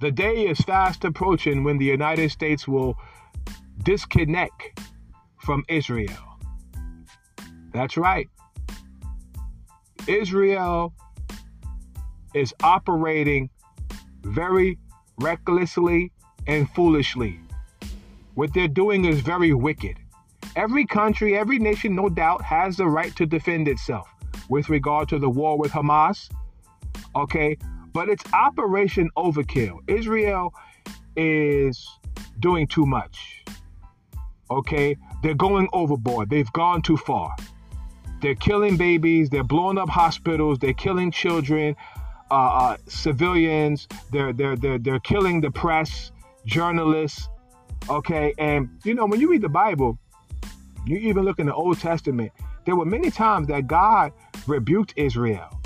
The day is fast approaching when the United States will disconnect from Israel. That's right. Israel is operating very recklessly and foolishly. What they're doing is very wicked. Every country, every nation, no doubt, has the right to defend itself with regard to the war with Hamas. Okay, but it's Operation Overkill. Israel is doing too much. Okay? They're going overboard. They've gone too far. They're killing babies. They're blowing up hospitals. They're killing children, uh, uh, civilians. They're, they're, they're, they're killing the press, journalists. Okay? And, you know, when you read the Bible, you even look in the Old Testament, there were many times that God rebuked Israel.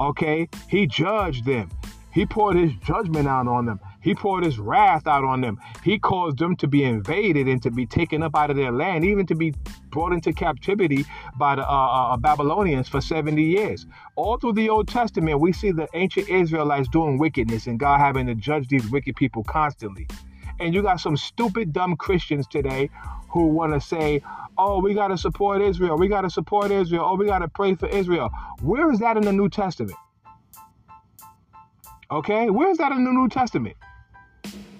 Okay? He judged them. He poured his judgment out on them. He poured his wrath out on them. He caused them to be invaded and to be taken up out of their land, even to be brought into captivity by the uh, uh, uh Babylonians for 70 years. All through the Old Testament, we see the ancient Israelites doing wickedness and God having to judge these wicked people constantly. And you got some stupid, dumb Christians today who want to say, oh, we got to support Israel. We got to support Israel. Oh, we got to pray for Israel. Where is that in the New Testament? Okay, where is that in the New Testament?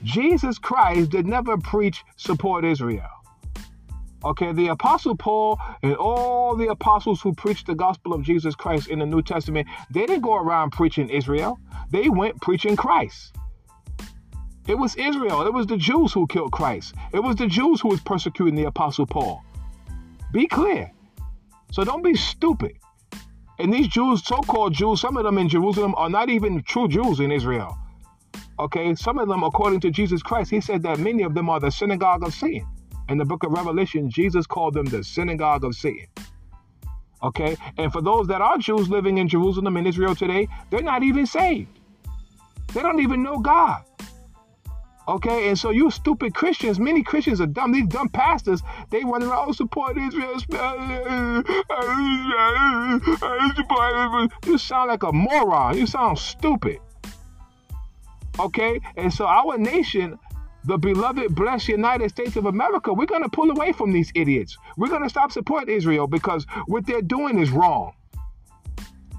Jesus Christ did never preach support Israel. Okay, the Apostle Paul and all the apostles who preached the gospel of Jesus Christ in the New Testament, they didn't go around preaching Israel. They went preaching Christ. It was Israel. It was the Jews who killed Christ. It was the Jews who was persecuting the Apostle Paul. Be clear. So don't be stupid. And these Jews, so called Jews, some of them in Jerusalem are not even true Jews in Israel. Okay, some of them, according to Jesus Christ, he said that many of them are the synagogue of Satan. In the book of Revelation, Jesus called them the synagogue of Satan. Okay, and for those that are Jews living in Jerusalem and Israel today, they're not even saved. They don't even know God. Okay, and so you stupid Christians, many Christians are dumb. These dumb pastors, they run around support Israel. You sound like a moron. You sound stupid. Okay, and so our nation, the beloved, blessed United States of America, we're going to pull away from these idiots. We're going to stop supporting Israel because what they're doing is wrong.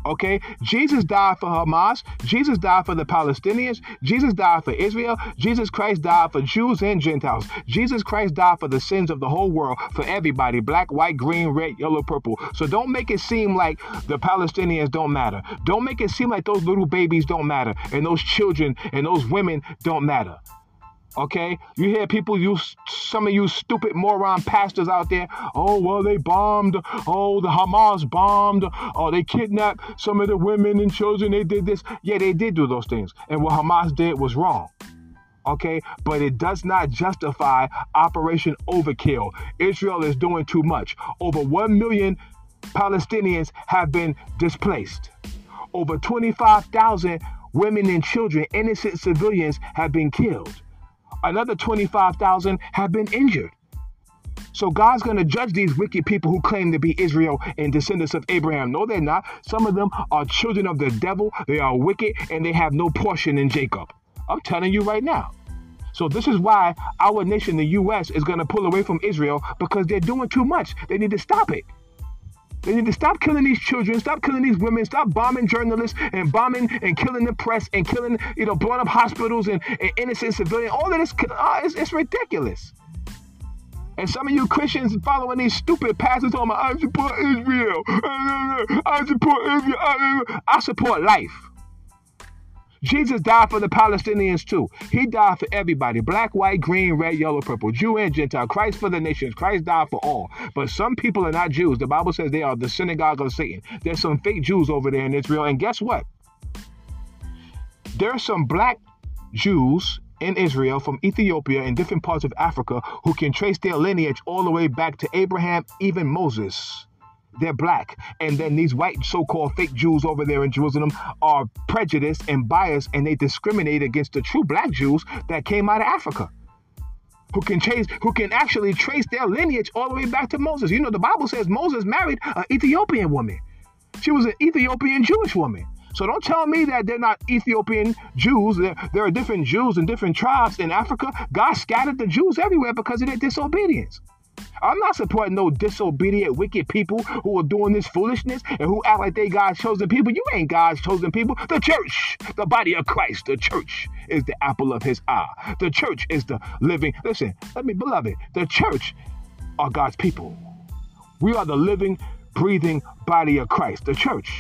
Okay? Jesus died for Hamas. Jesus died for the Palestinians. Jesus died for Israel. Jesus Christ died for Jews and Gentiles. Jesus Christ died for the sins of the whole world, for everybody black, white, green, red, yellow, purple. So don't make it seem like the Palestinians don't matter. Don't make it seem like those little babies don't matter and those children and those women don't matter. Okay, you hear people, you some of you stupid moron pastors out there. Oh well, they bombed. Oh, the Hamas bombed. Oh, they kidnapped some of the women and children. They did this. Yeah, they did do those things, and what Hamas did was wrong. Okay, but it does not justify Operation Overkill. Israel is doing too much. Over one million Palestinians have been displaced. Over 25,000 women and children, innocent civilians, have been killed another 25,000 have been injured. So God's going to judge these wicked people who claim to be Israel and descendants of Abraham. No, they're not. Some of them are children of the devil. They are wicked and they have no portion in Jacob. I'm telling you right now. So this is why our nation, the U.S., is going to pull away from Israel because they're doing too much. They need to stop it. They need to stop killing these children, stop killing these women, stop bombing journalists and bombing and killing the press and killing, you know, blowing up hospitals and, and innocent civilians. All of this, uh, it's, it's ridiculous. And some of you Christians following these stupid pastors talking about, I support Israel. I support Israel. I support life. Jesus died for the Palestinians too. He died for everybody black, white, green, red, yellow, purple, Jew and Gentile. Christ for the nations. Christ died for all. But some people are not Jews. The Bible says they are the synagogue of Satan. There's some fake Jews over there in Israel. And guess what? There are some black Jews in Israel from Ethiopia and different parts of Africa who can trace their lineage all the way back to Abraham, even Moses they're black. And then these white so called fake Jews over there in Jerusalem are prejudiced and biased and they discriminate against the true black Jews that came out of Africa. Who can chase, who can actually trace their lineage all the way back to Moses. You know, the Bible says Moses married an Ethiopian woman. She was an Ethiopian Jewish woman. So don't tell me that they're not Ethiopian Jews. There, there are different Jews and different tribes in Africa. God scattered the Jews everywhere because of their disobedience. I'm not supporting no disobedient, wicked people who are doing this foolishness and who act like they God's chosen people. You ain't God's chosen people. The church, the body of Christ, the church is the apple of his eye. The church is the living. Listen, let me, beloved, the church are God's people. We are the living, breathing body of Christ, the church,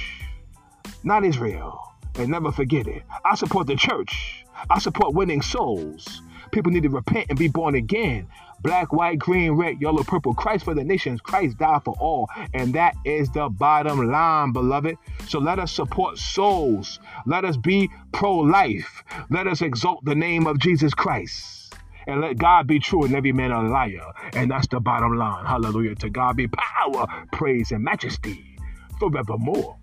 not Israel. And never forget it. I support the church. I support winning souls. People need to repent and be born again. Black, white, green, red, yellow, purple. Christ for the nations. Christ died for all. And that is the bottom line, beloved. So let us support souls. Let us be pro life. Let us exalt the name of Jesus Christ. And let God be true and every man a liar. And that's the bottom line. Hallelujah. To God be power, praise, and majesty forevermore.